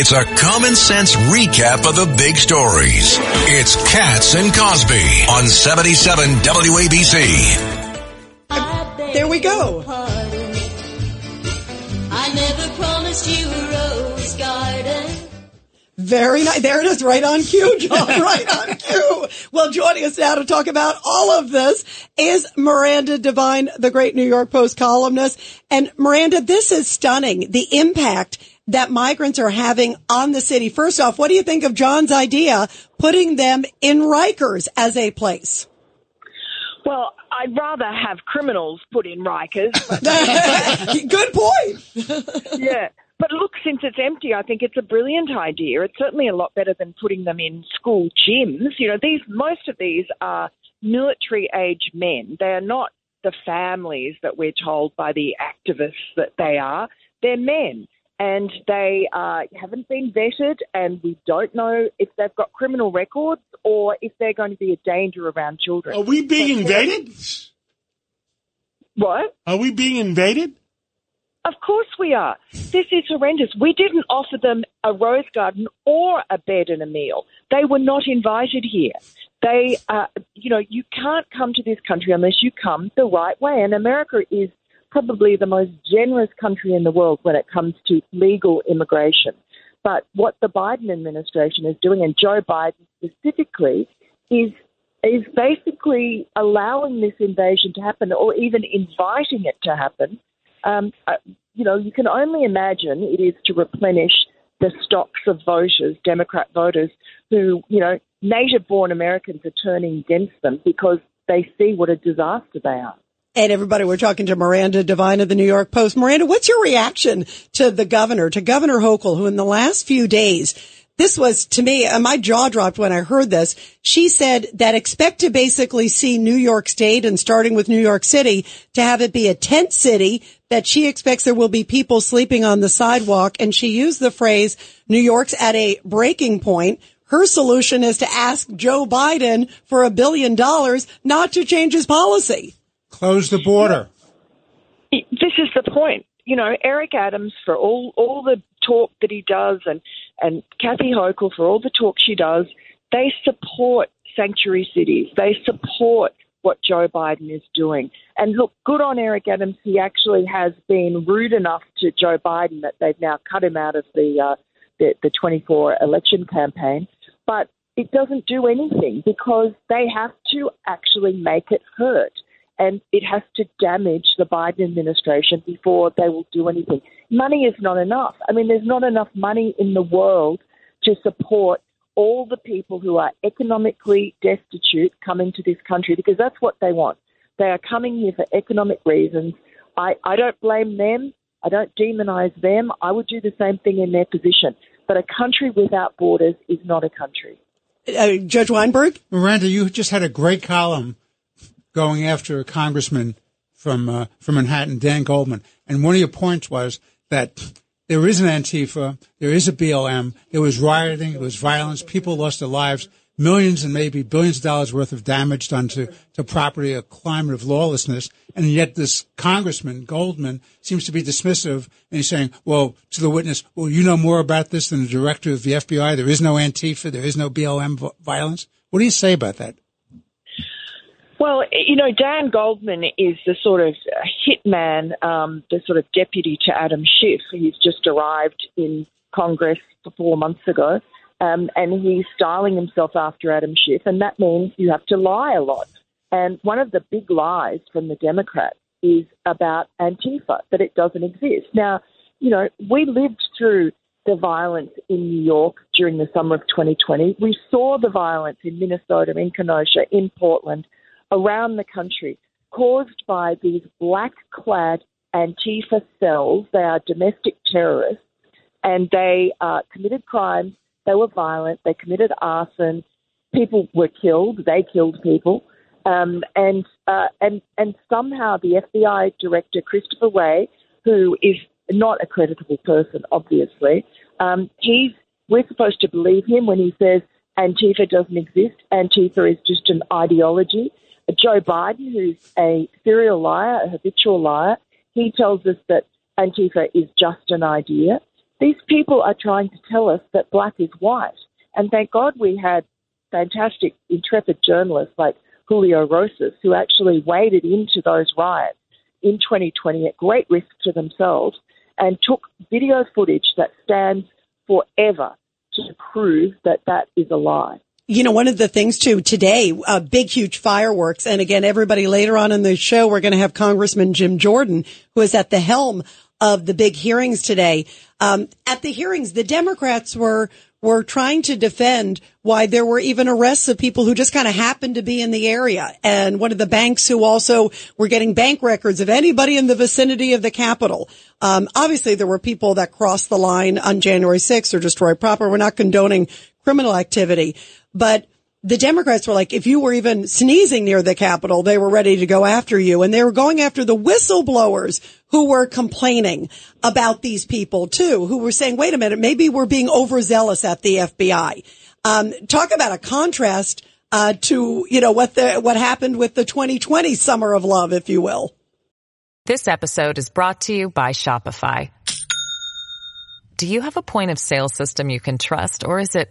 It's a common sense recap of the big stories. It's Cats and Cosby on 77 WABC. There we go. I never promised you a rose garden. Very nice. There it is, right on cue, John. right on cue. Well, joining us now to talk about all of this is Miranda Devine, the great New York Post columnist. And Miranda, this is stunning. The impact that migrants are having on the city. First off, what do you think of John's idea putting them in Rikers as a place? Well, I'd rather have criminals put in Rikers. Good point. yeah. But look, since it's empty, I think it's a brilliant idea. It's certainly a lot better than putting them in school gyms. You know, these most of these are military age men. They are not the families that we're told by the activists that they are. They're men and they uh, haven't been vetted, and we don't know if they've got criminal records or if they're going to be a danger around children. Are we being invaded? What? Are we being invaded? Of course we are. This is horrendous. We didn't offer them a rose garden or a bed and a meal. They were not invited here. They, uh, you know, you can't come to this country unless you come the right way. And America is probably the most generous country in the world when it comes to legal immigration. But what the Biden administration is doing, and Joe Biden specifically, is is basically allowing this invasion to happen, or even inviting it to happen. Um, uh, you know, you can only imagine it is to replenish the stocks of voters, Democrat voters, who you know, native-born Americans are turning against them because they see what a disaster they are. And everybody, we're talking to Miranda Devine of the New York Post. Miranda, what's your reaction to the governor, to Governor Hochul, who in the last few days, this was to me, uh, my jaw dropped when I heard this. She said that expect to basically see New York State and starting with New York City to have it be a tent city that she expects there will be people sleeping on the sidewalk. And she used the phrase, New York's at a breaking point. Her solution is to ask Joe Biden for a billion dollars not to change his policy. Close the border. This is the point. You know, Eric Adams, for all, all the talk that he does, and, and Kathy Hochul, for all the talk she does, they support sanctuary cities. They support what Joe Biden is doing. And look, good on Eric Adams. He actually has been rude enough to Joe Biden that they've now cut him out of the uh, the, the 24 election campaign. But it doesn't do anything because they have to actually make it hurt and it has to damage the Biden administration before they will do anything. Money is not enough. I mean, there's not enough money in the world to support all the people who are economically destitute coming to this country because that's what they want. They are coming here for economic reasons. I, I don't blame them. I don't demonize them. I would do the same thing in their position. But a country without borders is not a country. Uh, Judge Weinberg? Miranda, you just had a great column going after a congressman from uh, from Manhattan, Dan Goldman, and one of your points was that there is an Antifa, there is a BLM, there was rioting, there was violence, people lost their lives, millions and maybe billions of dollars worth of damage done to, to property, a climate of lawlessness, and yet this congressman, Goldman, seems to be dismissive, and he's saying, well, to the witness, well, you know more about this than the director of the FBI, there is no Antifa, there is no BLM violence. What do you say about that? Well, you know, Dan Goldman is the sort of hitman, um, the sort of deputy to Adam Schiff. He's just arrived in Congress four months ago, um, and he's styling himself after Adam Schiff, and that means you have to lie a lot. And one of the big lies from the Democrats is about Antifa, that it doesn't exist. Now, you know, we lived through the violence in New York during the summer of 2020. We saw the violence in Minnesota, in Kenosha, in Portland around the country caused by these black clad Antifa cells. They are domestic terrorists and they uh, committed crimes. They were violent. They committed arson. People were killed. They killed people. Um, and uh, and and somehow the FBI director Christopher Wray, who is not a creditable person, obviously, um, he's we're supposed to believe him when he says Antifa doesn't exist. Antifa is just an ideology. Joe Biden, who's a serial liar, a habitual liar, he tells us that Antifa is just an idea. These people are trying to tell us that black is white. And thank God we had fantastic, intrepid journalists like Julio Rosas who actually waded into those riots in 2020 at great risk to themselves and took video footage that stands forever to prove that that is a lie. You know, one of the things too today, uh, big, huge fireworks. And again, everybody later on in the show, we're going to have Congressman Jim Jordan, who is at the helm of the big hearings today. Um, at the hearings, the Democrats were were trying to defend why there were even arrests of people who just kind of happened to be in the area. And one of the banks who also were getting bank records of anybody in the vicinity of the Capitol. Um, obviously there were people that crossed the line on January 6th or destroyed proper. We're not condoning criminal activity, but the Democrats were like, if you were even sneezing near the Capitol, they were ready to go after you. And they were going after the whistleblowers who were complaining about these people too, who were saying, wait a minute, maybe we're being overzealous at the FBI. Um, talk about a contrast, uh, to, you know, what the, what happened with the 2020 summer of love, if you will. This episode is brought to you by Shopify. Do you have a point of sale system you can trust or is it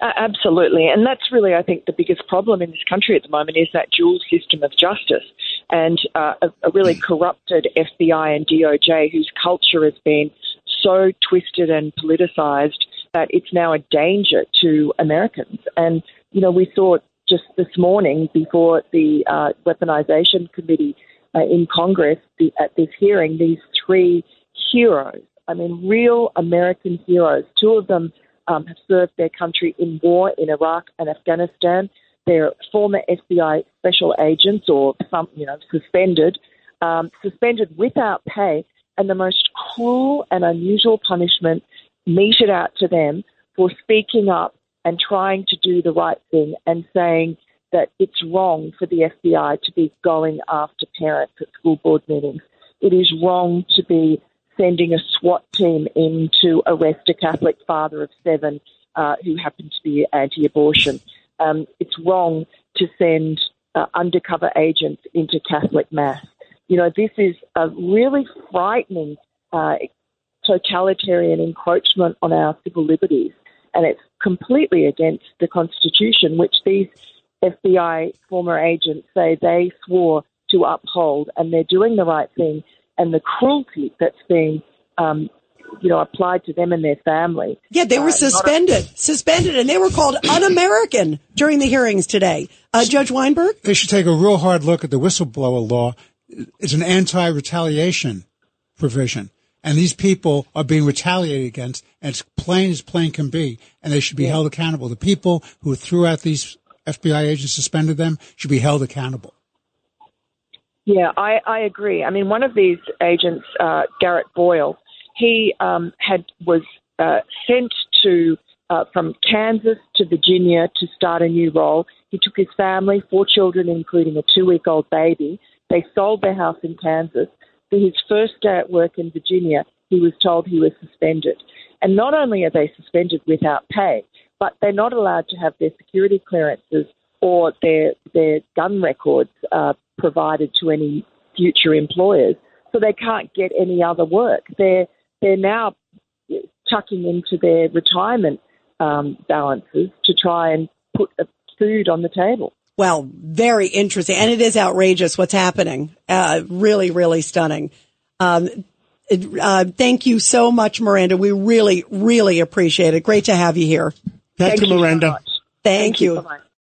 Uh, absolutely. And that's really, I think, the biggest problem in this country at the moment is that dual system of justice and uh, a, a really corrupted FBI and DOJ whose culture has been so twisted and politicized that it's now a danger to Americans. And, you know, we saw just this morning before the uh, Weaponization Committee uh, in Congress the, at this hearing, these three heroes, I mean, real American heroes. Two of them um, have served their country in war in Iraq and Afghanistan. They're former FBI special agents or some, you know, suspended, um, suspended without pay, and the most cruel and unusual punishment meted out to them for speaking up and trying to do the right thing and saying that it's wrong for the FBI to be going after parents at school board meetings. It is wrong to be sending a SWAT team in to arrest a Catholic father of seven uh, who happened to be anti-abortion. Um, it's wrong to send uh, undercover agents into Catholic mass. You know, this is a really frightening uh, totalitarian encroachment on our civil liberties, and it's completely against the Constitution, which these FBI former agents say they swore to uphold, and they're doing the right thing. And the cruelty that's being um, you know, applied to them and their family. Yeah, they were uh, suspended, a- suspended, and they were called un-American during the hearings today. Uh, Judge Weinberg? They should take a real hard look at the whistleblower law. It's an anti-retaliation provision. And these people are being retaliated against, and it's plain as plain can be, and they should be yeah. held accountable. The people who threw out these FBI agents, suspended them, should be held accountable. Yeah, I, I agree. I mean, one of these agents, uh, Garrett Boyle, he um, had was uh, sent to uh, from Kansas to Virginia to start a new role. He took his family, four children, including a two-week-old baby. They sold their house in Kansas. For his first day at work in Virginia, he was told he was suspended. And not only are they suspended without pay, but they're not allowed to have their security clearances or their their gun records uh, provided to any future employers. So they can't get any other work. They're they're now tucking into their retirement um, balances to try and put food on the table. Well, very interesting. And it is outrageous what's happening. Uh, really, really stunning. Um, uh, thank you so much, Miranda. We really, really appreciate it. Great to have you here. Thank, thank you, Miranda. Thank, thank, you. you.